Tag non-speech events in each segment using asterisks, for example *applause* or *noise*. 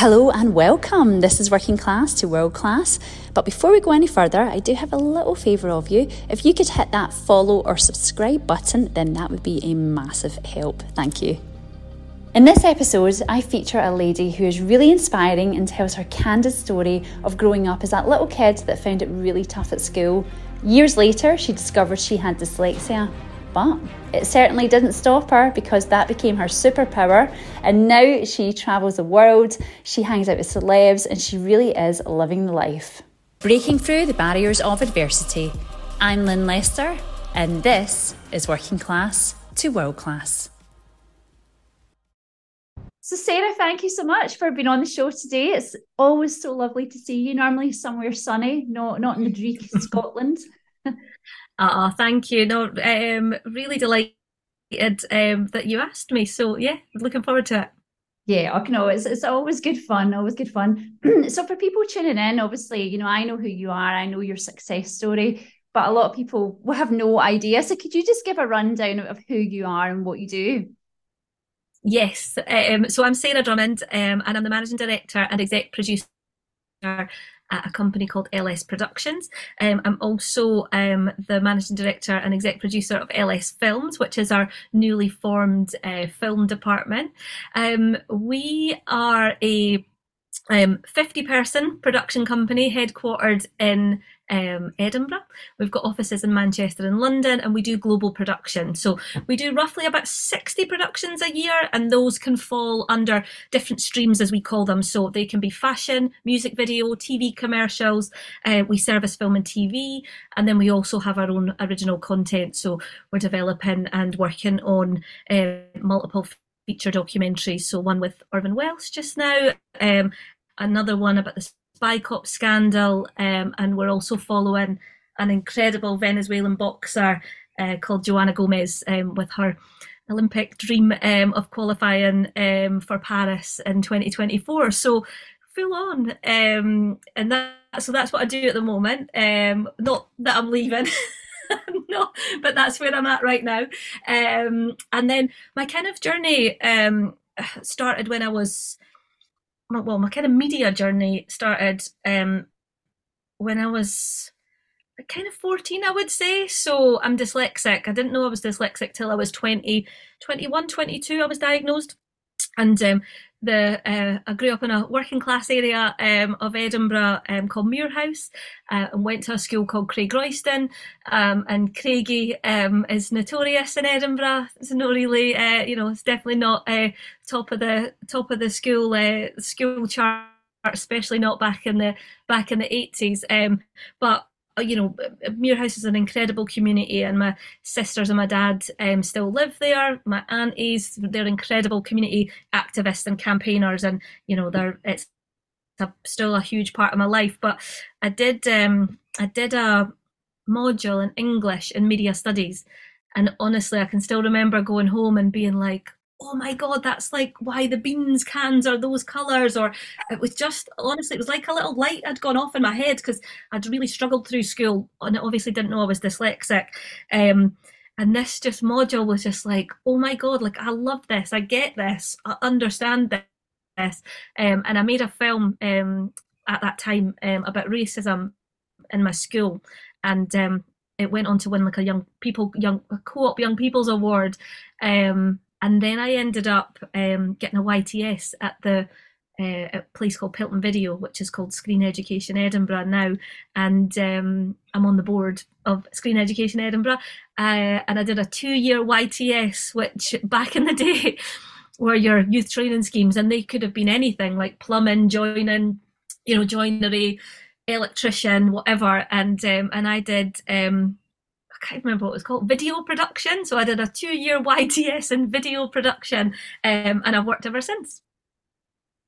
Hello and welcome. This is Working Class to World Class. But before we go any further, I do have a little favour of you. If you could hit that follow or subscribe button, then that would be a massive help. Thank you. In this episode, I feature a lady who is really inspiring and tells her candid story of growing up as that little kid that found it really tough at school. Years later, she discovered she had dyslexia but it certainly didn't stop her because that became her superpower. And now she travels the world, she hangs out with celebs, and she really is living the life. Breaking through the barriers of adversity. I'm Lynn Lester, and this is Working Class to World Class. So, Sarah, thank you so much for being on the show today. It's always so lovely to see you. Normally, somewhere sunny, not not in the dreich, *laughs* Scotland. Oh, thank you. No, um, really delighted um, that you asked me. So yeah, looking forward to it. Yeah, I know it's it's always good fun, always good fun. *clears throat* so for people tuning in, obviously, you know, I know who you are, I know your success story, but a lot of people will have no idea. So could you just give a rundown of who you are and what you do? Yes. Um, so I'm Sarah Drummond, um, and I'm the managing director and exec producer at a company called LS Productions. Um, I'm also um, the managing director and exec producer of LS Films, which is our newly formed uh, film department. Um, we are a um, 50 person production company headquartered in um, Edinburgh. We've got offices in Manchester and London, and we do global production. So we do roughly about 60 productions a year, and those can fall under different streams, as we call them. So they can be fashion, music video, TV commercials. Uh, we service film and TV, and then we also have our own original content. So we're developing and working on uh, multiple feature documentaries. So one with Irvine Welsh just now, um, another one about the spy cop scandal, um, and we're also following an incredible Venezuelan boxer uh, called Joanna Gomez um, with her Olympic dream um, of qualifying um, for Paris in 2024. So full on, um, and that so that's what I do at the moment. Um, not that I'm leaving. *laughs* no, but that's where I'm at right now. and then my kind of journey started when I was well, my kind of media journey started um, when I was kind of 14, I would say. So I'm dyslexic. I didn't know I was dyslexic till I was 20, 21, 22, I was diagnosed. And um, the uh, I grew up in a working class area um, of Edinburgh um, called Muirhouse uh, and went to a school called Craigroyston. Um, and Craigie um, is notorious in Edinburgh. It's not really, uh, you know, it's definitely not uh, top of the top of the school uh, school chart, especially not back in the back in the eighties. Um, but you know, Muirhouse is an incredible community, and my sisters and my dad um, still live there. My aunties, they're incredible community activists and campaigners, and you know, they're it's a, still a huge part of my life. But I did um, I did a module in English and media studies, and honestly, I can still remember going home and being like, oh my god that's like why the beans cans are those colors or it was just honestly it was like a little light had gone off in my head because i'd really struggled through school and obviously didn't know i was dyslexic um, and this just module was just like oh my god like i love this i get this i understand this um, and i made a film um, at that time um, about racism in my school and um, it went on to win like a young people young co-op young people's award um, and then I ended up um, getting a YTS at the uh, a place called Pilton Video, which is called Screen Education Edinburgh now, and um, I'm on the board of Screen Education Edinburgh, uh, and I did a two-year YTS, which back in the *laughs* day were your youth training schemes, and they could have been anything like plumbing, joining, you know, joinery, electrician, whatever, and um, and I did. Um, can't remember what it was called, video production. So I did a two year YTS in video production um, and I've worked ever since.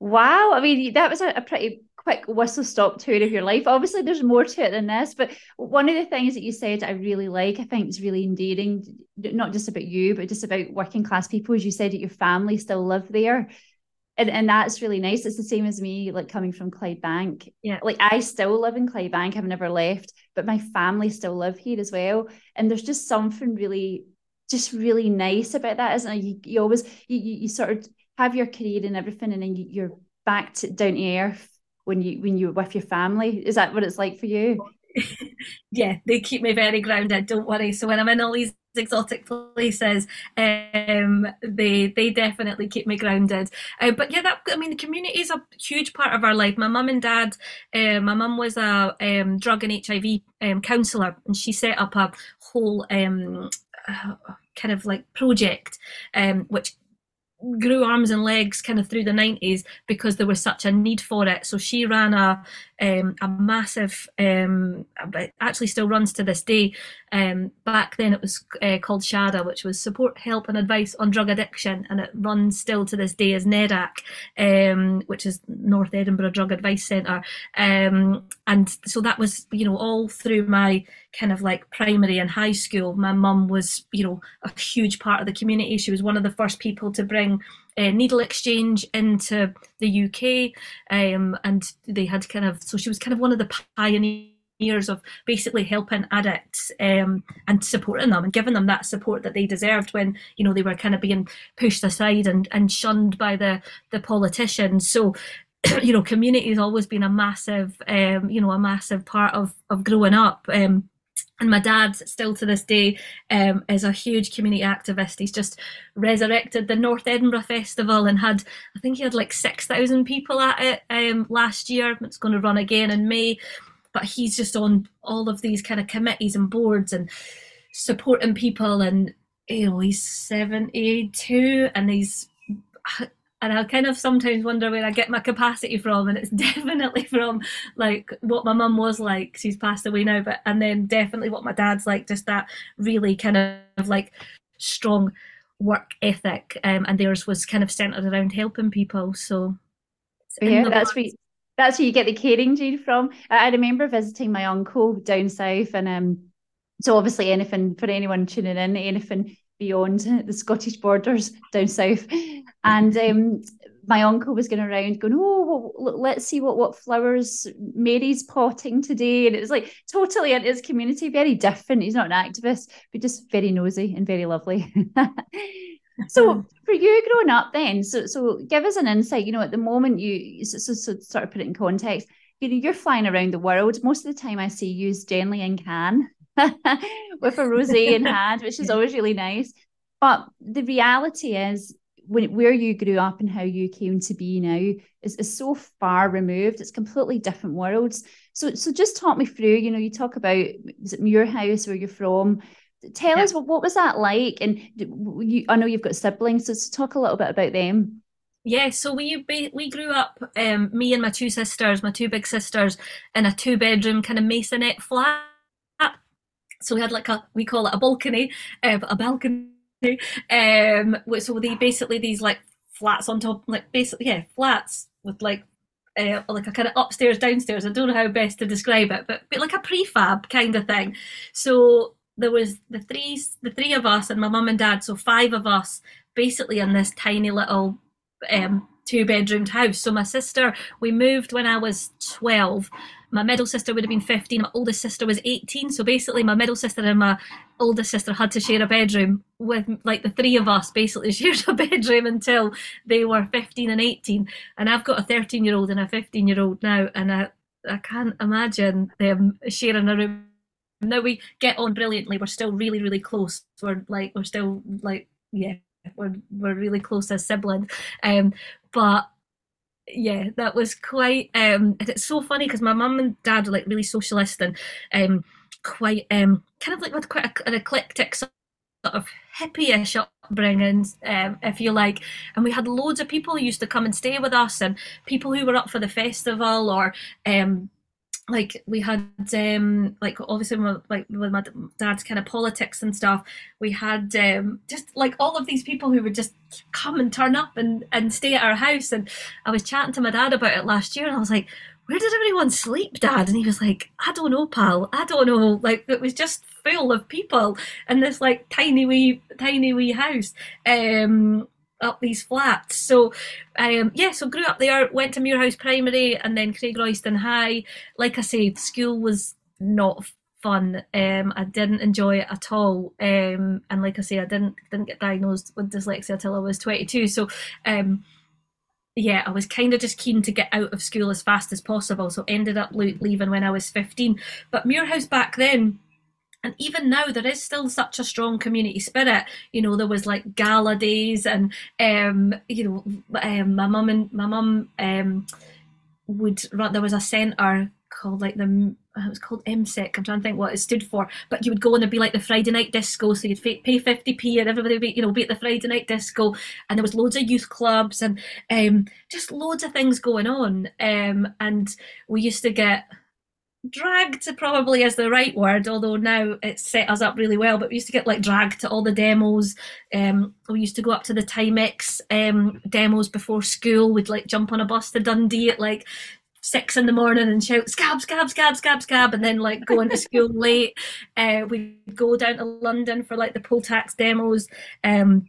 Wow. I mean, that was a, a pretty quick whistle stop tour of your life. Obviously, there's more to it than this, but one of the things that you said I really like, I think is really endearing, not just about you, but just about working class people, as you said that your family still live there and, and that's really nice. It's the same as me, like coming from Clydebank. Yeah. Like I still live in Clydebank. I've never left, but my family still live here as well. And there's just something really, just really nice about that, isn't it? You, you always, you, you, sort of have your career and everything, and then you, you're back to down to earth when you when you're with your family? Is that what it's like for you? *laughs* yeah, they keep me very grounded. Don't worry. So when I'm in all these exotic places, um, they they definitely keep me grounded. Uh, but yeah, that I mean, the community is a huge part of our life. My mum and dad. Uh, my mum was a um, drug and HIV um, counsellor, and she set up a whole um, uh, kind of like project, um, which grew arms and legs kind of through the 90s because there was such a need for it. So she ran a um, a massive um, actually still runs to this day. Um, back then it was uh, called SHADA which was support help and advice on drug addiction and it runs still to this day as NEDAC um, which is North Edinburgh Drug Advice Centre. Um, and so that was you know all through my kind of like primary and high school. My mum was you know a huge part of the community. She was one of the first people to bring uh, needle exchange into the UK, um, and they had kind of so she was kind of one of the pioneers of basically helping addicts um, and supporting them and giving them that support that they deserved when you know they were kind of being pushed aside and, and shunned by the the politicians. So *clears throat* you know, community has always been a massive, um, you know, a massive part of of growing up. Um, and my dad still to this day um, is a huge community activist. He's just resurrected the north edinburgh festival and had i think he had like 6000 people at it um, last year. It's going to run again in may. But he's just on all of these kind of committees and boards and supporting people and you know he's 72 and he's and I kind of sometimes wonder where I get my capacity from, and it's *laughs* definitely from like what my mum was like. She's passed away now, but and then definitely what my dad's like, just that really kind of like strong work ethic, um, and theirs was kind of centered around helping people. So yeah, that's where that's where you get the caring gene from. I remember visiting my uncle down south, and um, so obviously anything for anyone tuning in, anything beyond the Scottish borders down south. And um, my uncle was going around going, oh, well, let's see what what flowers Mary's potting today, and it was like totally in his community, very different. He's not an activist, but just very nosy and very lovely. *laughs* so for you growing up, then, so so give us an insight. You know, at the moment, you so, so, so sort of put it in context. You know, you're flying around the world. Most of the time, I see you generally in Cannes *laughs* with a rosé in *laughs* hand, which is always really nice. But the reality is, when where you grew up and how you came to be now is, is so far removed. It's completely different worlds. So so just talk me through. You know, you talk about is it Muirhouse where you're from. Tell yeah. us what, what was that like, and you, I know you've got siblings, so talk a little bit about them. Yeah, so we we grew up, um, me and my two sisters, my two big sisters, in a two bedroom kind of masonette flat so we had like a we call it a balcony, uh, a balcony. Um, so they basically these like flats on top, like basically yeah, flats with like uh, like a kind of upstairs downstairs. I don't know how best to describe it, but but like a prefab kind of thing. So there was the three the three of us and my mum and dad, so five of us basically in this tiny little um, two bedroomed house. So my sister, we moved when I was 12. My middle sister would have been 15. My oldest sister was 18. So basically, my middle sister and my oldest sister had to share a bedroom with like the three of us basically *laughs* shared a bedroom until they were 15 and 18. And I've got a 13 year old and a 15 year old now. And I, I can't imagine them sharing a room. Now we get on brilliantly. We're still really, really close. We're like, we're still like, yeah, we're, we're really close as siblings. Um, but yeah, that was quite. Um, it's so funny because my mum and dad are like really socialist and um, quite um, kind of like with quite a, an eclectic sort of hippie-ish upbringing, um, if you like. And we had loads of people who used to come and stay with us, and people who were up for the festival or um, like we had um like obviously like with my dad's kind of politics and stuff we had um just like all of these people who would just come and turn up and and stay at our house. And i was chatting to my dad about it last year and i was like where did everyone sleep dad? And he was like i don't know pal. I don't know. Like it was just full of people in this like tiny wee tiny wee house. Um up these flats. So, um, yeah, so grew up there, went to Muirhouse Primary and then Craigroyston High. Like I said, school was not fun. Um, I didn't enjoy it at all. Um, and like I say, I didn't didn't get diagnosed with dyslexia till I was 22. So, um, yeah, I was kind of just keen to get out of school as fast as possible, so ended up leaving when I was 15. But Muirhouse back then, and even now there is still such a strong community spirit you know there was like gala days and um you know um, my mum and my mum um would run there was a centre called like the it was called MSEC. I'm trying to think what it stood for. But you would go and it'd be like the Friday night disco. So you'd pay 50p and everybody would be, you know, be at the Friday night disco. And there was loads of youth clubs and um, just loads of things going on. Um, and we used to get dragged probably is the right word although now it's set us up really well but we used to get like dragged to all the demos. Um we used to go up to the timex um demos before school. We'd like jump on a bus to dundee at like six in the morning and shout scab scab scab scab scab and then like go into *laughs* school late. Uh we'd go down to london for like the poll tax demos. Um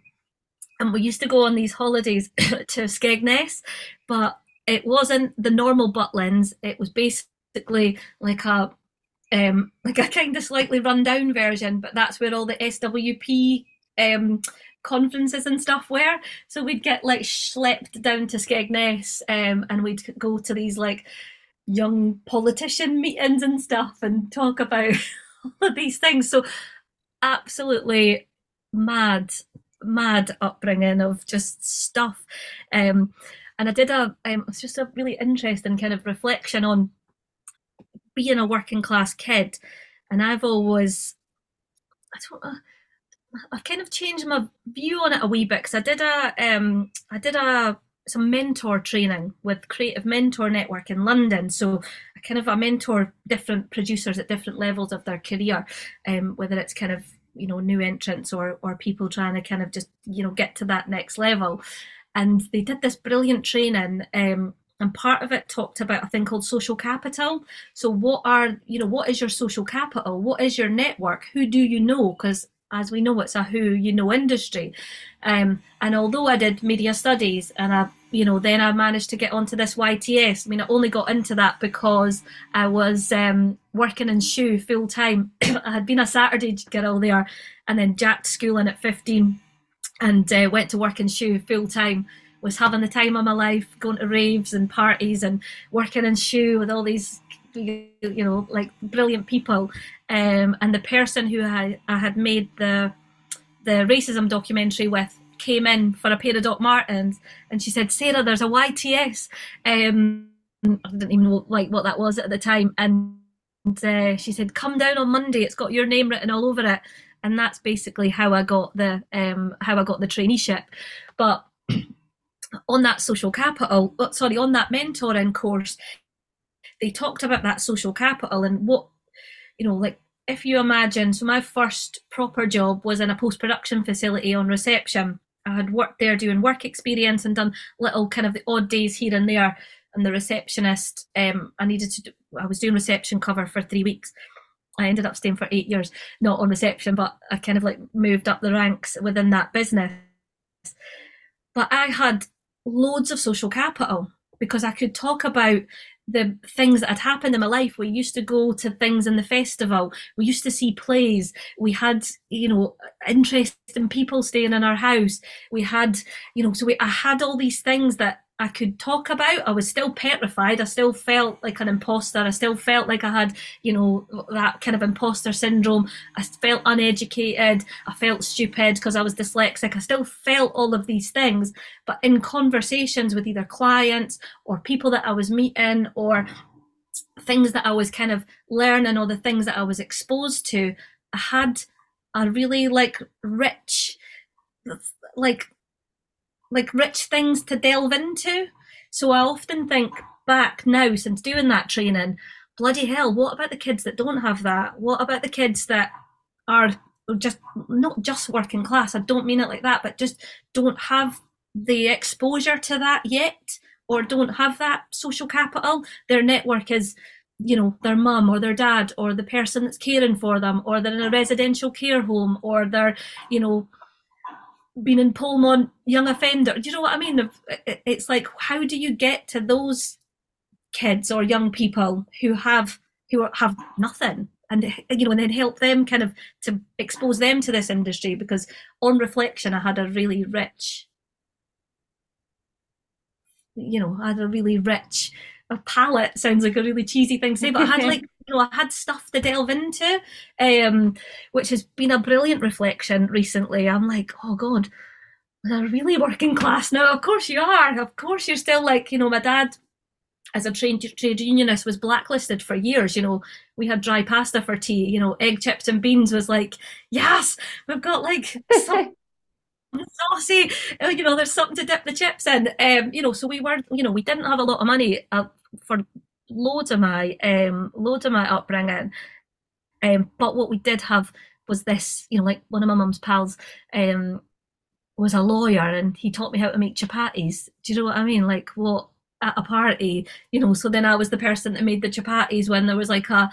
and we used to go on these holidays *coughs* to skegness but it wasn't the normal butlins. It was based basically like a um, like a kind of slightly run down version, but that's where all the SWP um, conferences and stuff were. So we'd get like schlepped down to Skegness um, and we'd go to these like young politician meetings and stuff and talk about *laughs* all of these things. So absolutely mad, mad upbringing of just stuff. Um, and I did a, um, it's just a really interesting kind of reflection on being a working class kid, and I've always, I don't, uh, I've kind of changed my view on it a wee bit because I did a, um, I did a some mentor training with Creative Mentor Network in London. So I kind of I mentor different producers at different levels of their career, um, whether it's kind of you know new entrants or or people trying to kind of just you know get to that next level. And they did this brilliant training um, and part of it talked about a thing called social capital. So what are you know what is your social capital? What is your network? Who do you know? Because as we know it's a who you know industry. Um, and although i did media studies and i you know then i managed to get onto this yts i mean i only got into that because i was um, working in Schuh full time *clears throat* i had been a saturday girl there and then jacked schooling at 15 and uh, went to work in Schuh full time was having the time of my life, going to raves and parties and working in Schuh with all these you know like brilliant people. Um, and the person who I, I had made the the racism documentary with came in for a pair of Doc Martens and she said Sarah there's a YTS um, I didn't even know like what that was at the time. And uh, she said come down on Monday it's got your name written all over it. And that's basically how I got the um, how I got the traineeship. But on that social capital, uh, sorry, on that mentoring course, they talked about that social capital and what, you know, like if you imagine, so my first proper job was in a post production facility on reception. I had worked there doing work experience and done little kind of the odd days here and there. And the receptionist, um, I needed to, do, I was doing reception cover for three weeks. I ended up staying for eight years, not on reception, but I kind of like moved up the ranks within that business. But I had loads of social capital because I could talk about the things that had happened in my life. We used to go to things in the festival. We used to see plays. We had, you know, interesting people staying in our house. We had, you know, so we, I had all these things that I could talk about. I was still petrified. I still felt like an imposter. I still felt like I had, you know, that kind of imposter syndrome. I felt uneducated. I felt stupid because I was dyslexic. I still felt all of these things. But in conversations with either clients or people that I was meeting or things that I was kind of learning or the things that I was exposed to, I had a really like rich, like like rich things to delve into. So I often think back now since doing that training, bloody hell, what about the kids that don't have that? What about the kids that are just not just working class? I don't mean it like that, but just don't have the exposure to that yet or don't have that social capital. Their network is you know their mum or their dad or the person that's caring for them or they're in a residential care home or they're you know been in Polmont young offender. Do you know what I mean? It's like how do you get to those kids or young people who have who have nothing and you know and then help them kind of to expose them to this industry because on reflection I had a really rich you know, I had a really rich a palate sounds like a really cheesy thing to say, but I had *laughs* like you know I had stuff to delve into, um, which has been a brilliant reflection recently. I'm like, oh god, was really working class now? Of course you are. Of course you're still like you know my dad as a trained trade unionist was blacklisted for years you know we had dry pasta for tea you know egg chips and beans was like yes we've got like *laughs* some saucy you know there's something to dip the chips in um you know so we were you know we didn't have a lot of money uh, for loads of my um loads of my upbringing um but what we did have was this you know like one of my mum's pals um was a lawyer and he taught me how to make chapatis do you know what i mean like what at a party, you know. So then I was the person that made the chapatis when there was like a,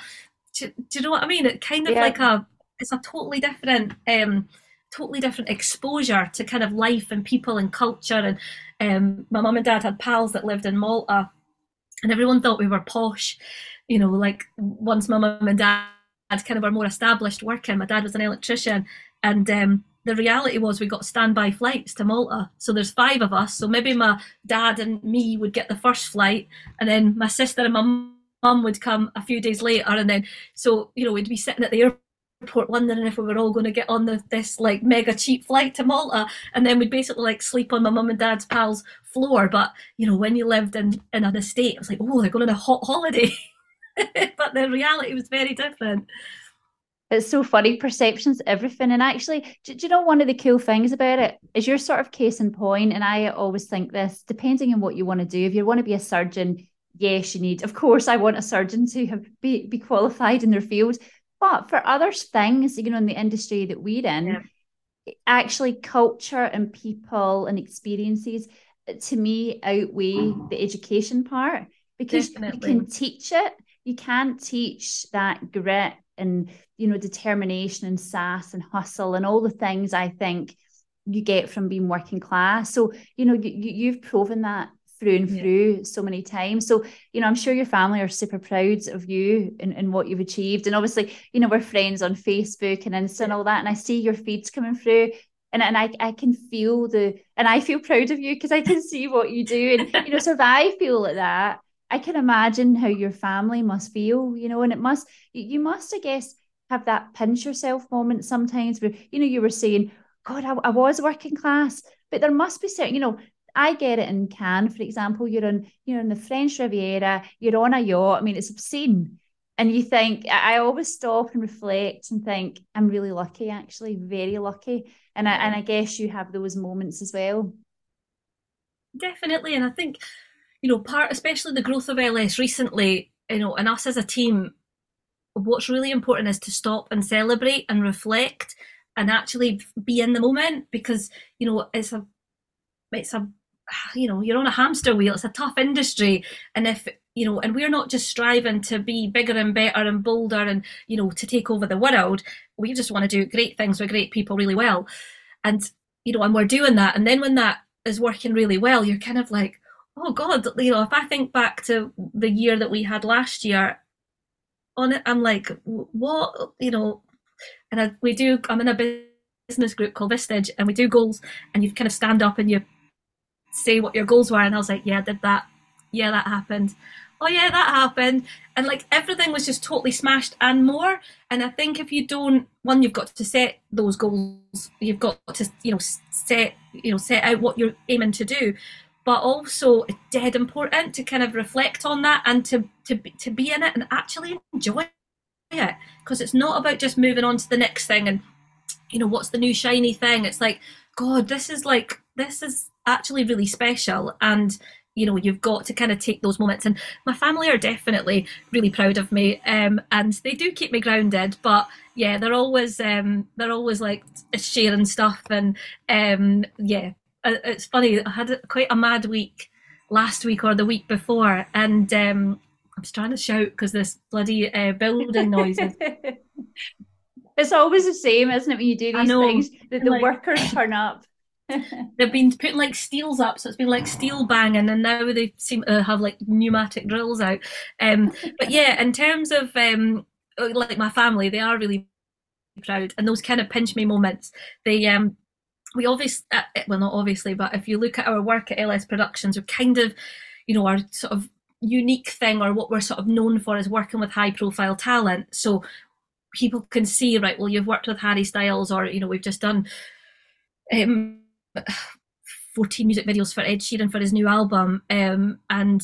do, do you know what I mean? It kind of yeah. like a, it's a totally different, um, totally different exposure to kind of life and people and culture. And um, my mum and dad had pals that lived in Malta, and everyone thought we were posh, you know. Like once my mum and dad kind of were more established working, my dad was an electrician, and um, the reality was we got standby flights to Malta. So there's five of us. So maybe my dad and me would get the first flight, and then my sister and my mum would come a few days later. And then, so, you know, we'd be sitting at the airport wondering if we were all going to get on the, this like mega cheap flight to Malta. And then we'd basically like sleep on my mum and dad's pal's floor. But, you know, when you lived in, in an estate, it was like, oh, they're going on a hot holiday. *laughs* but the reality was very different. It's so funny, perceptions, everything. And actually, do, do, you know one of the cool things about it is your sort of case in point, and I always think this, depending on what you want to do, if you want to be a surgeon, yes, you need, of course, I want a surgeon to have be, be qualified in their field. But for other things, you know, in the industry that we're in, yeah. actually culture and people and experiences to me outweigh the education part because Definitely. you can teach it. You can't teach that grit and you know determination and sass and hustle and all the things I think you get from being working class. So you know you, you've proven that through and through so many times. So, you know, I'm sure your family are super proud of you and, and what you've achieved. And obviously, you know, we're friends on Facebook and Insta and all that. And I see your feeds coming through. And, and I, I can feel the and I feel proud of you because I can see what you do. And you know, *laughs* so if I feel like that, I can imagine how your family must feel, you know, and it must you must, I guess, have that pinch yourself moment sometimes where, you know, you were saying, God, I, I was working class, but there must be certain, you know, I get it in Cannes, for example, you're on, you're in the French Riviera, you're on a yacht. I mean, it's obscene. And you think, I always stop and reflect and think, I'm really lucky, actually, very lucky. And I, and I guess you have those moments as well. Definitely. And I think, you know, part, especially the growth of LS recently, you know, and us as a team, what's really important is to stop and celebrate and reflect and actually be in the moment because you know it's a it's a *sighs* you know you're on a hamster wheel it's a tough industry and if you know and we're not just striving to be bigger and better and bolder and you know to take over the world we just want to do great things with great people really well and you know and we're doing that and then when that is working really well you're kind of like oh god you know if i think back to the year that we had last year on it. I'm like, what, you know, and I, we do, I'm in a business group called Vistage and we do goals and you kind of stand up and you say what your goals were. And I was like, yeah, did that. Yeah, that happened. Oh yeah, that happened. And like everything was just totally smashed and more. And I think if you don't, one, you've got to set those goals. You've got to, you know, set, you know, set out what you're aiming to do but also dead important to kind of reflect on that and to to to be in it and actually enjoy it because it's not about just moving on to the next thing and you know what's the new shiny thing it's like god this is like this is actually really special and you know you've got to kind of take those moments and my family are definitely really proud of me um, and they do keep me grounded but yeah they're always um, they're always like sharing stuff and um, yeah uh, it's funny. I had quite a mad week last week or the week before, and um, I'm just trying to shout because this bloody uh, building noises. *laughs* it's always the same, isn't it? When you do these things, that the like, workers turn up. *laughs* they've been putting like steels up, so it's been like steel banging, and now they seem to have like pneumatic drills out. Um, but yeah, in terms of um, like my family, they are really proud, and those kind of pinch me moments. They um, we obviously, uh, well, not obviously, but if you look at our work at LS Productions, we're kind of, you know, our sort of unique thing or what we're sort of known for is working with high profile talent. So people can see, right, well, you've worked with Harry Styles, or, you know, we've just done um, *sighs* 14 music videos for Ed Sheeran for his new album. Um, and,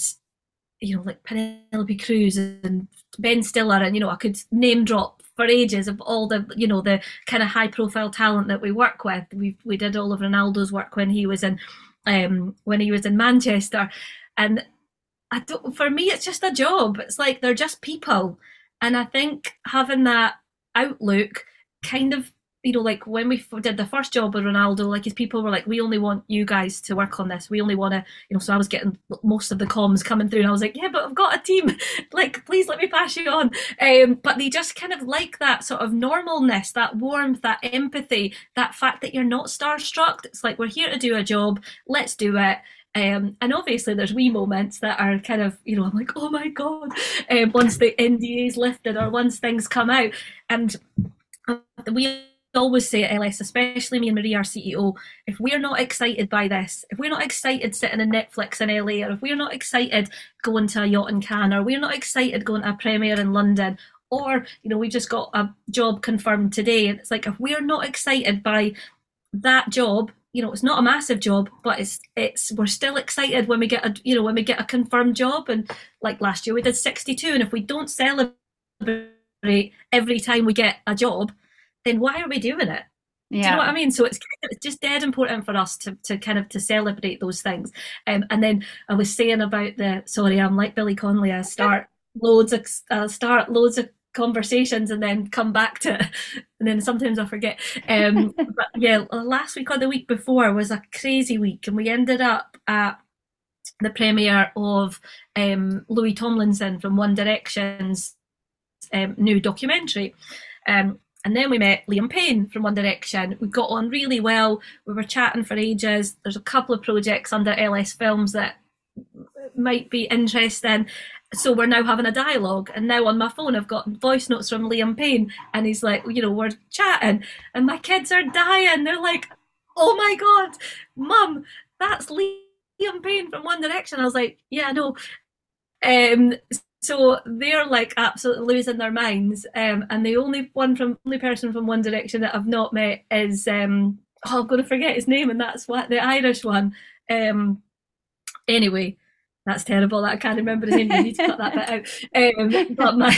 you know, like Penelope Cruz and Ben Stiller, and, you know, I could name drop for ages of all the you know the kind of high profile talent that we work with. We we did all of Ronaldo's work when he was in um, when he was in Manchester, and I don't. For me, it's just a job. It's like they're just people, and I think having that outlook kind of you know, like when we did the first job with Ronaldo, like his people were like, we only want you guys to work on this. We only want to, you know, so I was getting most of the comms coming through and I was like, yeah, but I've got a team. *laughs* like, please let me pass you on. Um, but they just kind of like that sort of normalness, that warmth, that empathy, that fact that you're not starstruck. It's like, we're here to do a job. Let's do it. Um, and obviously, there's wee moments that are kind of, you know, I'm like, oh my God, um, once the NDA's lifted or once things come out. And we always say at LS, especially me and Marie, our CEO, if we're not excited by this, if we're not excited sitting in Netflix in LA, or if we're not excited going to a yacht in Cannes, or we're not excited going to a premiere in London, or you know we just got a job confirmed today, and it's like if we're not excited by that job, you know it's not a massive job, but it's it's we're still excited when we get a you know when we get a confirmed job, and like last year we did 62, and if we don't celebrate every time we get a job then why are we doing it? Yeah. Do you know what I mean? So it's it's just dead important for us to, to kind of to celebrate those things. Um, and then I was saying about the sorry, I'm like Billy Connolly. I start loads of uh, start loads of conversations and then come back to it. *laughs* and then sometimes I forget. Um, *laughs* but yeah, last week or the week before was a crazy week, and we ended up at the premiere of um, Louis Tomlinson from One Direction's um, new documentary. Um, and then we met Liam Payne from One Direction. We got on really well. We were chatting for ages. There's a couple of projects under LS Films that might be interesting. So we're now having a dialogue. And now on my phone, I've got voice notes from Liam Payne. And he's like, you know, we're chatting. And my kids are dying. They're like, oh my God, mum, that's Liam Payne from One Direction. I was like, yeah, I know. Um, so they're like absolutely losing their minds. Um, and the only one from only person from One Direction that I've not met is um, oh, I'm going to forget his name, and that's what the Irish one. Um, anyway, that's terrible. I can't remember his name. You need to cut that bit out. Um, but my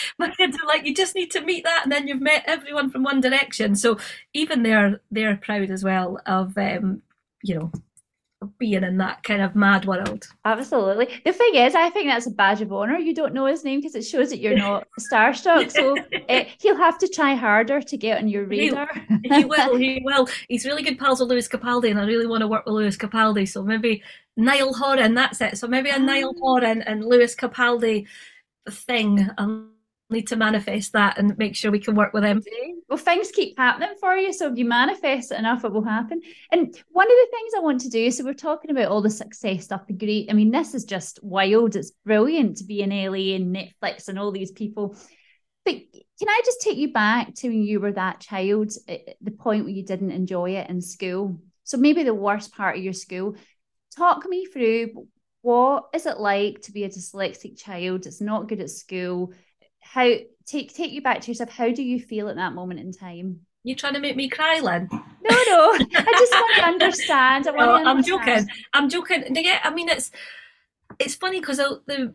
*laughs* my kids are like, you just need to meet that, and then you've met everyone from One Direction. So even they're they're proud as well of um, you know being in that kind of mad world. Absolutely. The thing is, I think that's a badge of honor. You don't know his name because it shows that you're not *laughs* starstruck. So uh, he'll have to try harder to get on your radar. He, he, will. He *laughs* will. He's really good pals with Lewis Capaldi, and I really want to work with Lewis Capaldi. So maybe Niall Horan. That's it. So maybe a Niall ah. Horan and Lewis Capaldi thing. Um, need to manifest that and make sure we can work with them. Well, things keep happening for you. So if you manifest it enough, it will happen. And one of the things I want to do, so we're talking about all the success stuff, the great. I mean, this is just wild. It's brilliant to be in LA and Netflix and all these people. But can I just take you back to when you were that child, eh, eh, the point where you didn't enjoy it in school? So maybe the worst part of your school. Talk me through what is it like to be a dyslexic child? It's not good at school how take take you back to yourself. How do you feel at that moment in time? You trying to make me cry, Lynn? No, no. I just want to understand. I *laughs* want to oh, understand. I'm joking. I'm joking. Yeah, I mean it's it's funny because the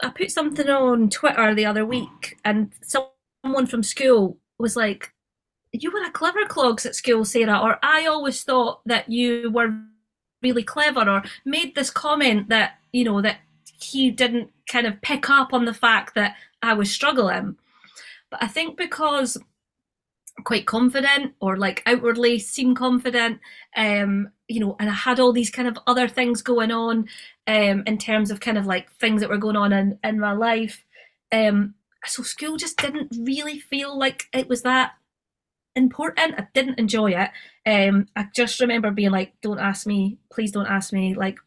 I put something on Twitter the other week, and someone from school was like, "You were a clever clogs at school, Sarah," or "I always thought that you were really clever," or made this comment that you know that he didn't kind of pick up on the fact that I was struggling. But I think because quite confident or like outwardly seem confident, um, you know, and I had all these kind of other things going on um, in terms of kind of like things that were going on in, in my life. Um, so school just didn't really feel like it was that important. I didn't enjoy it. Um, I just remember being like, "Don't ask me, please don't ask me. Like,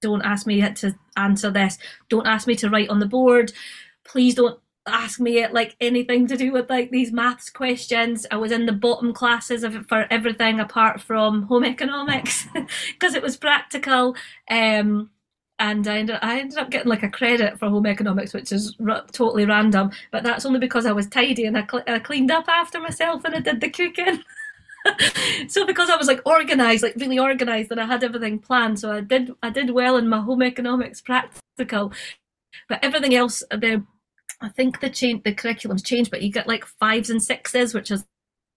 don't ask me to answer this. Don't ask me to write on the board. Please don't ask me like anything to do with like these maths questions. I was in the bottom classes of for everything apart from home economics *laughs* because it was practical. Um, and I ended, I ended up getting like a credit for home economics, which is r- totally random. But that's only because I was tidy and I, cl- I cleaned up after myself and I did the cooking. *laughs* so because I was like organized, like really organized, and I had everything planned, so I did I did well in my home economics practical. But everything else, the I think the change the curriculum's changed, but you get like fives and sixes, which is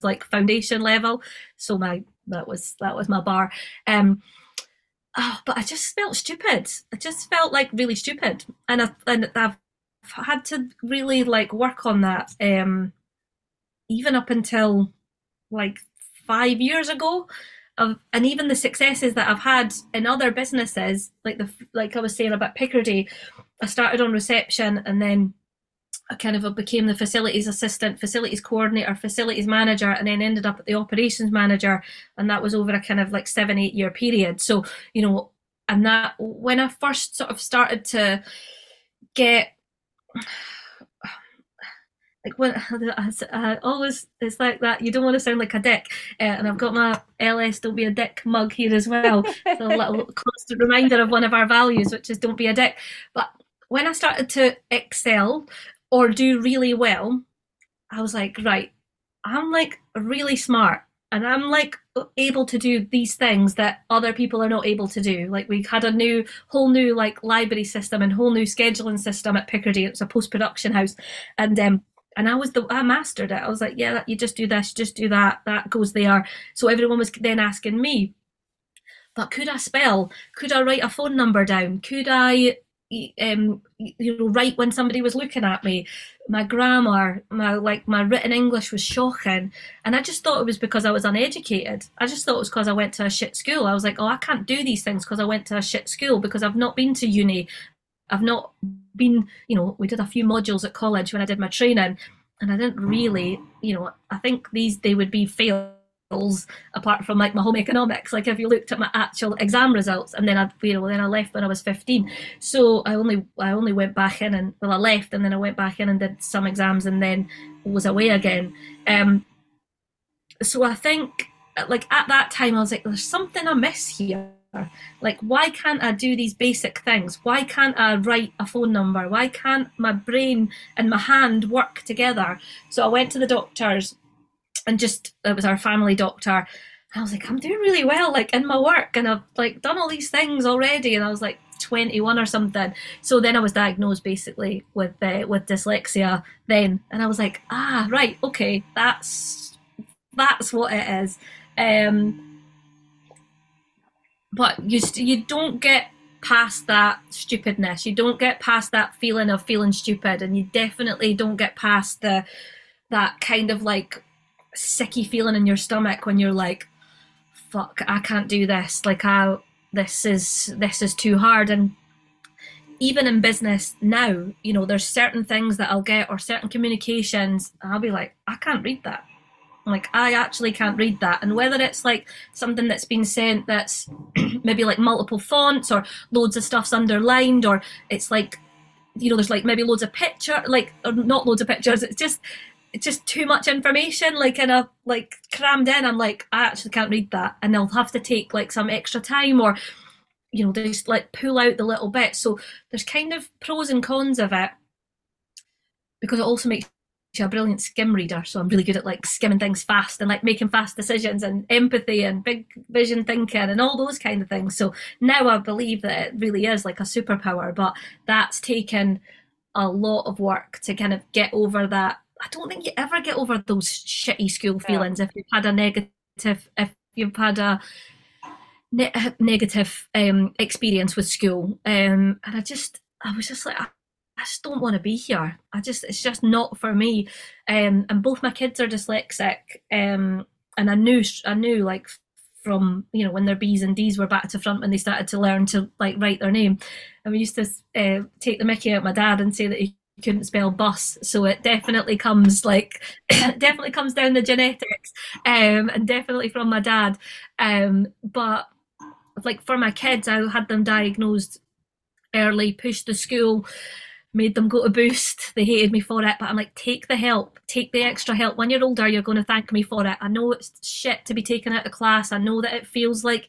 like foundation level. So my that was that was my bar. Um, oh, but I just felt stupid. I just felt like really stupid, and I and I've had to really like work on that. Um, even up until like five years ago. Of, and even the successes that I've had in other businesses, like the like I was saying about Picardy, I started on reception and then I kind of became the facilities assistant, facilities coordinator, facilities manager, and then ended up at the operations manager. And that was over a kind of like seven, eight year period. So, you know, and that when I first sort of started to get *sighs* like when *laughs* I always it's like that you don't want to sound like a dick uh, and I've got my LS don't be a dick mug here as well so a little *laughs* constant reminder of one of our values which is don't be a dick but when I started to excel or do really well I was like right I'm like really smart and I'm like able to do these things that other people are not able to do. Like we had a new, whole new like library system and whole new scheduling system at Picardy. It's a post production house, and um, and I was the I mastered it. I was like, yeah, you just do this, just do that, that goes there. So everyone was then asking me, but could I spell? Could I write a phone number down? Could I, um, you know, right when somebody was looking at me? My grammar, my like my written English was shocking, and I just thought it was because I was uneducated. I just thought it was because I went to a shit school. I was like, oh, I can't do these things because I went to a shit school because I've not been to uni. I've not been, you know, we did a few modules at college when I did my training, and I didn't really, you know, I think these they would be apart from like my home economics. Like if you looked at my actual exam results, and then I, you know, then I left when I was 15. So I only I only went back in and well, I left and then I went back in and did some exams and then was away again. Um, so I think like at that time I was like, there's something I miss here like, why can't I do these basic things? Why can't I write a phone number? Why can't my brain and my hand work together? So I went to the doctors and just, it was our family doctor. I was like, I'm doing really well, like in my work, and I've like done all these things already. And I was like 21 or something. So then I was diagnosed basically with uh, with dyslexia then, and I was like, ah, right, okay, that's that's what it is. Um, but you you don't get past that stupidness. You don't get past that feeling of feeling stupid, and you definitely don't get past the that kind of like sicky feeling in your stomach when you're like, "Fuck, I can't do this." Like, I this is this is too hard, and even in business now, you know, there's certain things that I'll get or certain communications, I'll be like, I can't read that like I actually can't read that. And whether it's like something that's been sent that's *clears throat* maybe like multiple fonts or loads of stuff's underlined or it's like you know, there's like maybe loads of picture like or not loads of pictures, it's just it's just too much information like in a like crammed in. I'm like, I actually can't read that and they'll have to take like some extra time or you know, just like pull out the little bit. So there's kind of pros and cons of it because it also makes you a brilliant skim reader, so I'm really good at like skimming things fast and like making fast decisions and empathy and big vision thinking and all those kind of things. So now I believe that it really is like a superpower, but that's taken a lot of work to kind of get over that. I don't think you ever get over those shitty school feelings yeah. if you've had a negative, if you've had a ne- negative um, experience with school. Um, and I just, I was just like, I just don't want to be here. I just it's just not for me. Um, and both my kids are dyslexic. Um, and I knew I knew like from you know when their B's and D's were back to front when they started to learn to like write their name. And we used to uh, take the Mickey out my dad and say that he couldn't spell bus. So it definitely comes like *coughs* definitely comes down the genetics, um, and definitely from my dad. Um, but like for my kids, I had them diagnosed early, pushed the school made them go to boost. They hated me for it, but I'm like, take the help, take the extra help. When you're older, you're going to thank me for it. I know it's shit to be taken out of class. I know that it feels like,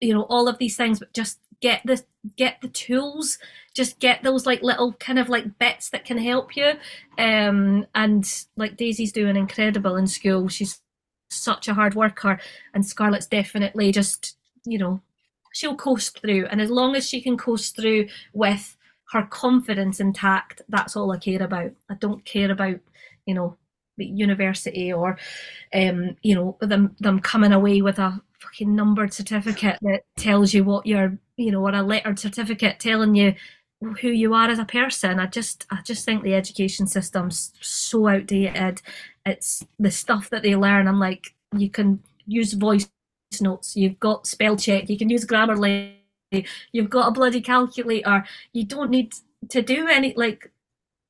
you know, all of these things, but just get the get the tools. Just get those like little kind of like bits that can help you. Um, and like Daisy's doing incredible in school. She's such a hard worker, and Scarlett's definitely just, you know, she'll coast through. And as long as she can coast through with her confidence intact, that's all I care about. I don't care about, you know, the university or, um, you know, them them coming away with a fucking numbered certificate that tells you what you're, you know, or a lettered certificate telling you who you are as a person. I just I just think the education system's so outdated. It's the stuff that they learn. I'm like, you can use voice notes, you've got spell check, you can use Grammarly You've got a bloody calculator. You don't need to do any like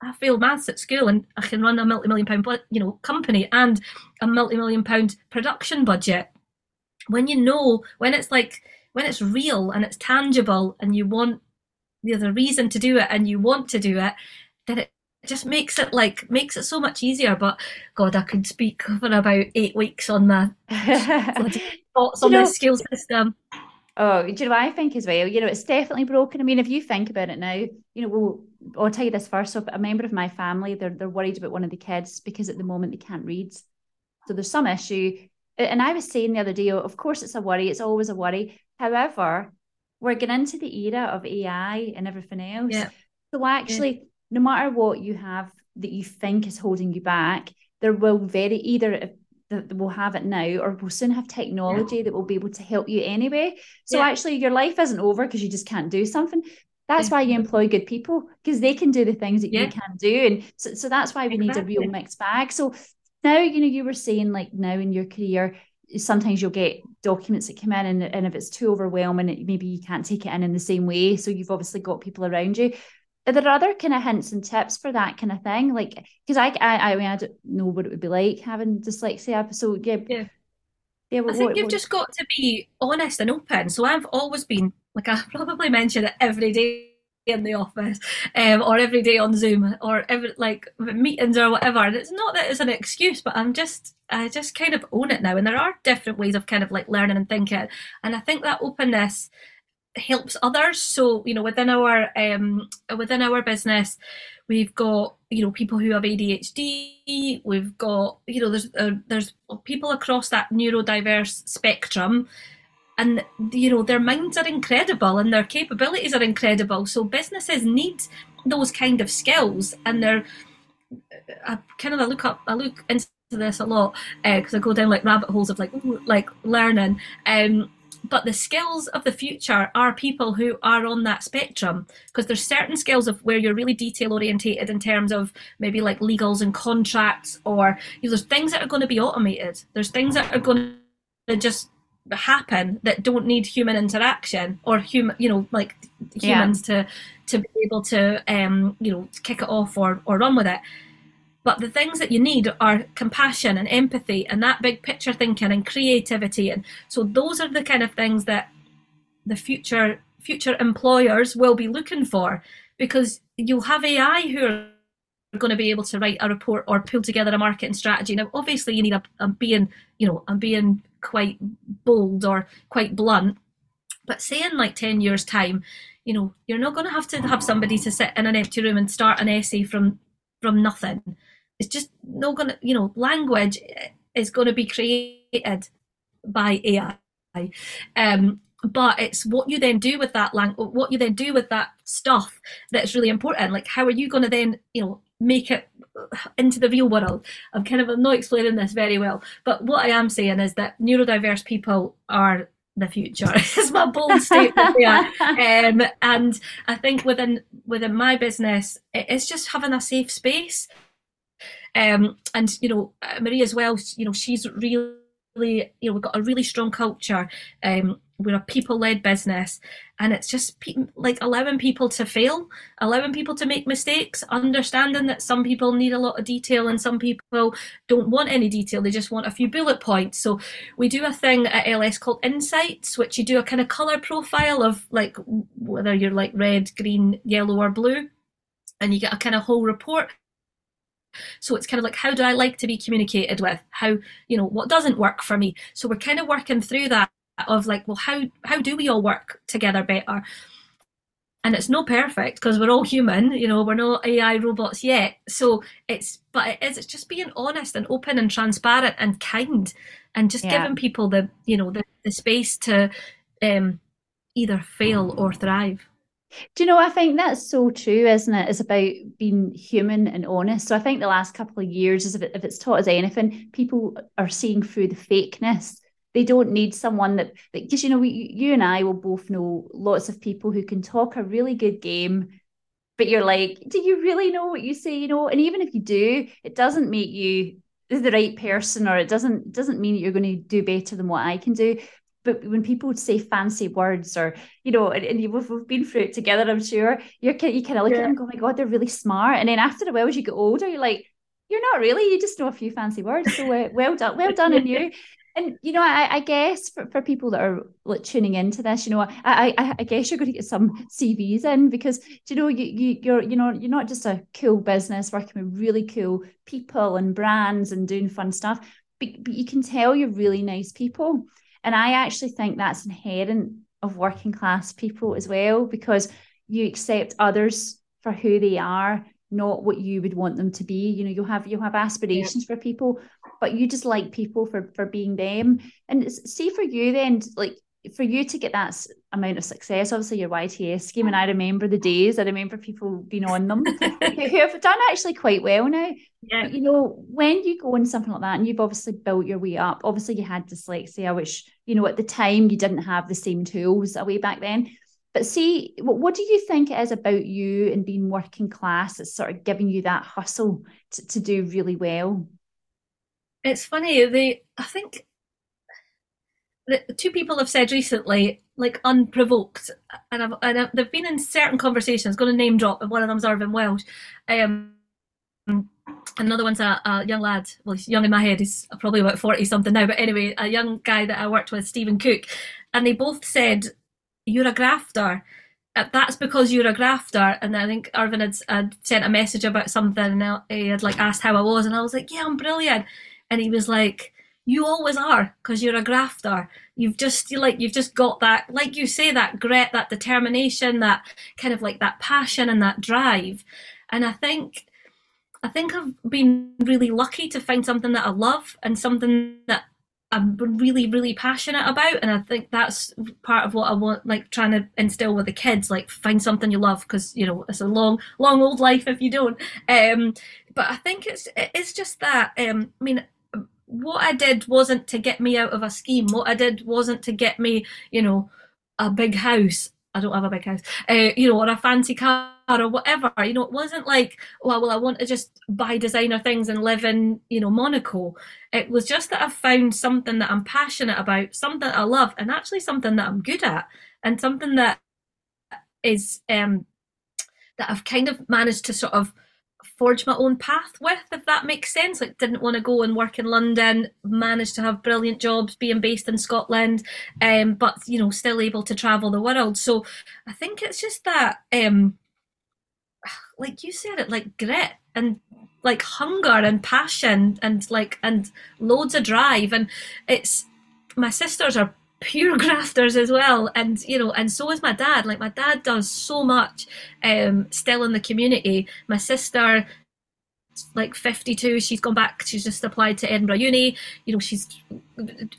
I failed maths at school and I can run a multi-million pound you know company and a multi-million pound production budget. When you know when it's like when it's real and it's tangible and you want there's a reason to do it and you want to do it, then it just makes it like makes it so much easier. But God, I could speak for about eight weeks on my *laughs* thoughts on the skill system. Oh, do you know what I think as well? You know, it's definitely broken. I mean, if you think about it now, you know, well, I'll tell you this first. So a member of my family, they're they're worried about one of the kids because at the moment they can't read. So there's some issue. And I was saying the other day, of course it's a worry, it's always a worry. However, we're getting into the era of AI and everything else. Yeah. So actually, yeah. no matter what you have that you think is holding you back, there will very either that will have it now or we'll soon have technology yeah. that will be able to help you anyway so actually your life isn't over because you just can't do something that's why you employ good people because they can do the things that you can't do and so, so that's why we exactly. need a real mixed bag so now you know you were saying like now in your career sometimes you'll get documents that come in and, and if it's too overwhelming it, maybe you can't take it in in the same way so you've obviously got people around you are there other kind of hints and tips for that kind of thing? Like, because I, I, I mean, I don't know what it would be like having dyslexia. So yeah, yeah. yeah what, I think what, you've what... just got to be honest and open. So I've always been like I *laughs* probably mention it every day in the office, um, or every day on Zoom, or every like meetings or whatever. And it's not that it's an excuse, but I'm just I just kind of own it now. And there are different ways of kind of like learning and thinking. And I think that openness helps others. So you know, within our um, within our business, we've got you know people who have ADHD. We've got you know there's uh, there's people across that neurodiverse spectrum. And you know their minds are incredible and their capabilities are incredible. So businesses need those kind of skills, and they're I kind of I look up I look into this a lot because uh, I go down like rabbit holes of like like learning. Um, but the skills of the future are people who are on that spectrum because there's certain skills of where you're really detail orientated in terms of maybe like legals and contracts or you know, there's things that are going to be automated there's things that are going to just happen that don't need human interaction or human you know like humans yeah. to to be able to um you know kick it off or or run with it but the things that you need are compassion and empathy and that big picture thinking and creativity. And so those are the kind of things that the future future employers will be looking for because you'll have AI who are going to be able to write a report or pull together a marketing strategy. Now, obviously, you need a, I'm being, you know, I'm being quite bold or quite blunt, but say in like 10 years' time, you know, you're not going to have to have somebody to sit in an empty room and start an essay from from nothing. It's just not gonna, you know, language is going to be created by AI. Um, but it's what you then do with that language, what you then do with that stuff that's really important. Like, how are you going to then, you know, make it into the real world? I'm kind of I'm not explaining this very well, but what I am saying is that neurodiverse people are the future. *laughs* is my bold statement there. Um, and I think within within my business, it's just having a safe space um, and you know, uh, Marie as well. You know, she's really, you know, we've got a really strong culture. Um, we're a people-led business, and it's just pe- like allowing people to fail, allowing people to make mistakes, understanding that some people need a lot of detail and some people don't want any detail; they just want a few bullet points. So we do a thing at LS called Insights, which you do a kind of color profile of like whether you're like red, green, yellow, or blue and you get a kind of whole report. So it's kind of like how do i like to be communicated with? How you know what doesn't work for me? So we're kind of working through that of like well how how do we all work together better and it's not perfect because we're all human you know we're not ai robots yet so it's but it is it's just being honest and open and transparent and kind and just yeah. giving people the you know the, the space to um either fail or thrive do you know, I think that's so true, isn't it? It's about being human and honest. So I think the last couple of years, is if, it, if it's taught us anything, people are seeing through the fakeness. They don't need someone that, because, you know, we, you and I will both know lots of people who can talk a really good game, but you're like, do you really know what you say? You know, and even if you do, it doesn't make you the right person or it doesn't doesn't mean you're going to do better than what I can do but when people say fancy words or you know and, and you've, we've been through it together i'm sure you're you kind of look yeah. at them go oh my god they're really smart and then after a while as you get older you're like you're not really you just know a few fancy words so uh, well done well done on *laughs* you and you know I, I guess for, for people that are like tuning into this you know I, I I guess you're going to get some CVs in because you know you, you you're you know you're not just a cool business working with really cool people and brands and doing fun stuff but, but you can tell you're really nice people. And I actually think that's inherent of working class people as well, because you accept others for who they are, not what you would want them to be. You know, you'll have you'll have aspirations yeah. for people, but you just like people for for being them. And see for you then, like for you to get that amount of success, obviously your YTS scheme, and I remember the days, I remember people being on them *laughs* who have done actually quite well now. Yeah. But, you know, when you go on something like that, and you've obviously built your way up, obviously you had dyslexia, which, you know, at the time you didn't have the same tools way back then. But see, what, what do you think it is about you and being working class that's sort of giving you that hustle to, to do really well? It's funny, they I think the two people have said recently, like unprovoked, and I've, and I've, they've been in certain conversations. Going to name drop, and one of them's Irvine Welsh. Um, another one's a, a, young lad. Well, he's young in my head. He's probably about forty something now. But anyway, a young guy that I worked with, Stephen Cook, and they both said, "You're a grafter." Uh, that's because you're a grafter. And I think Irvine had, had sent a message about something, and he had like asked how I was, and I was like, "Yeah, I'm brilliant." And he was like you always are because you're a grafter you've just you like you've just got that like you say that grit that determination that kind of like that passion and that drive and i think i think i've been really lucky to find something that i love and something that i'm really really passionate about and i think that's part of what i want like trying to instill with the kids like find something you love because you know it's a long long old life if you don't um but i think it's it's just that um i mean what I did wasn't to get me out of a scheme. What I did wasn't to get me, you know, a big house. I don't have a big house, uh, you know, or a fancy car or whatever. You know, it wasn't like, well, well, I want to just buy designer things and live in, you know, Monaco. It was just that I found something that I'm passionate about, something I love, and actually something that I'm good at, and something that is um that I've kind of managed to sort of forge my own path with, if that makes sense. Like, didn't want to go and work in London, managed to have brilliant jobs being based in Scotland, um, but you know, still able to travel the world. So I think it's just that, um, like you said, it like grit and like hunger and passion and like and loads of drive and it's my sisters are pure *laughs* grafters as well. And you know and so is my dad. Like my dad does so much um still in the community. My sister like 52 she's gone back she's just applied to edinburgh uni. You know she's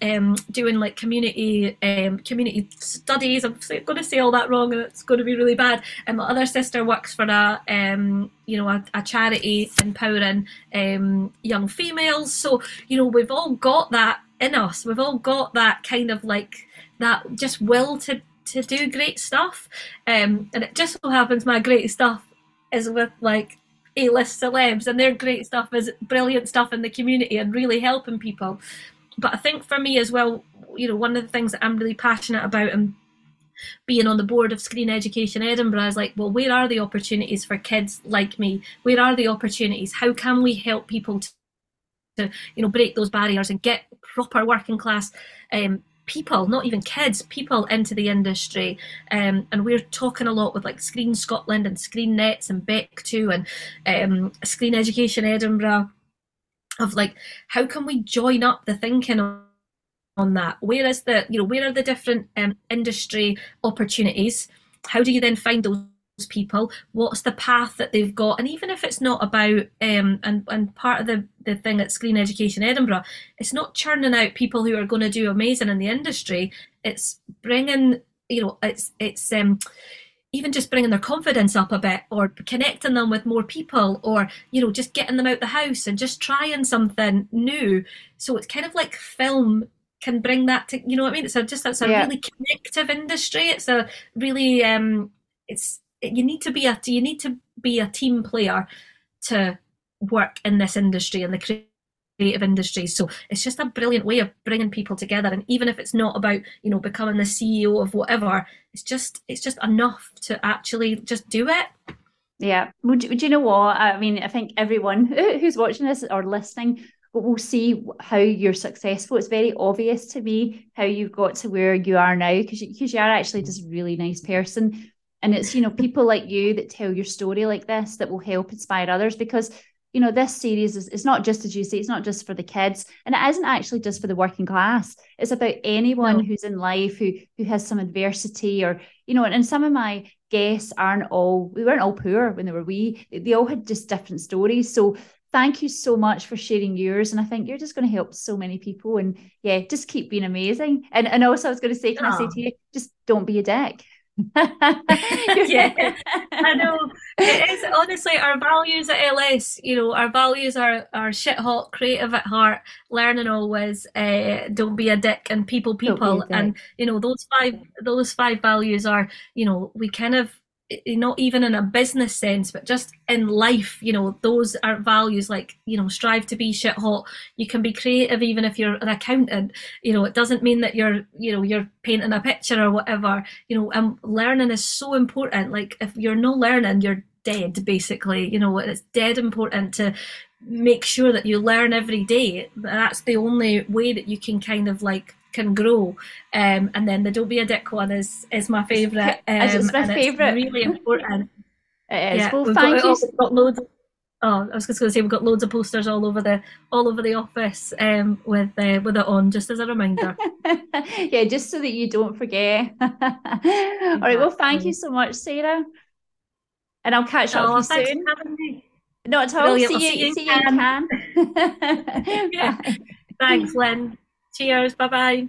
um, doing like community um, community studies. I'm going to say all that wrong and it's going to be really bad. And my other sister works for a um, you know a, a charity empowering um, young females. So you know we've all got that in us. We've all got that kind of like that just will to to do great stuff. Um, and it just so happens my great stuff is with like A-list celebs, and their great stuff is brilliant stuff in the community and really helping people. But I think for me as well, you know, one of the things that I'm really passionate about and being on the board of Screen Education Edinburgh is like, well, where are the opportunities for kids like me? Where are the opportunities? How can we help people to, to you know, break those barriers and get proper working class um, people, not even kids, people into the industry. Um, and we're talking a lot with like Screen Scotland and Screen Nets and BECTU and um, Screen Education Edinburgh of like, how can we join up the thinking on, that? Where is the, you know, where are the different um, industry opportunities? How do you then find those people what's the path that they've got? And even if it's not about um and and part of the the thing at screen education edinburgh it's not churning out people who are going to do amazing in the industry. It's bringing you know it's it's um even just bringing their confidence up a bit or connecting them with more people or you know just getting them out the house and just trying something new. So it's kind of like film can bring that to you know what i mean? It's a, just it's a yeah. really connective industry. It's a really um it's you need to be a you need to be a team player to work in this industry and the creative industries. so it's just a brilliant way of bringing people together. And even if it's not about you know becoming the ceo of whatever it's just it's just enough to actually just do it. Yeah. Would, would you know what? I mean i think everyone *laughs* who's watching this or listening will see how you're successful. It's very obvious to me how you've got to where you are now because you, you are actually just a really nice person and it's, you know, people like you that tell your story like this that will help inspire others because, you know, this series is it's not just as you say, it's not just for the kids. And it isn't actually just for the working class. It's about anyone no. who's in life who who has some adversity or, you know, and, and some of my guests aren't all we weren't all poor when they were wee. They all had just different stories. So thank you so much for sharing yours and i think you're just going to help so many people and yeah just keep being amazing and and also i was going to say can i say to you just don't be a dick *laughs* yeah, *laughs* I know. It is honestly our values at LS. You know, our values are are shit hot, creative at heart, learning always. Uh, don't be a dick and people people. And you know those five those five values are. You know, we kind of not even in a business sense, but just in life, you know, those are values like, you know, strive to be shit hot. You can be creative even if you're an accountant. You know, it doesn't mean that you're, you know, you're painting a picture or whatever. You know, and learning is so important. Like if you're not learning, you're dead basically. You know, it's dead important to make sure that you learn every day. That's the only way that you can kind of like can grow. Um, and then the Don't Be a Dick one is is my favourite. Um, it's my favourite. really important. it is. Yeah, well, thank got, loads. Of, oh, I was just going to say we've got loads of posters all over the all over the office um, with uh, with it on, just as a reminder. *laughs* yeah, just so that you don't forget. *laughs* all right. Well, thank you so much, Sarah. And I'll catch up oh, with you soon. Not at all. See, you, see you, see you in Cannes. *laughs* yeah. Thanks, Lynn. Cheers. Bye bye.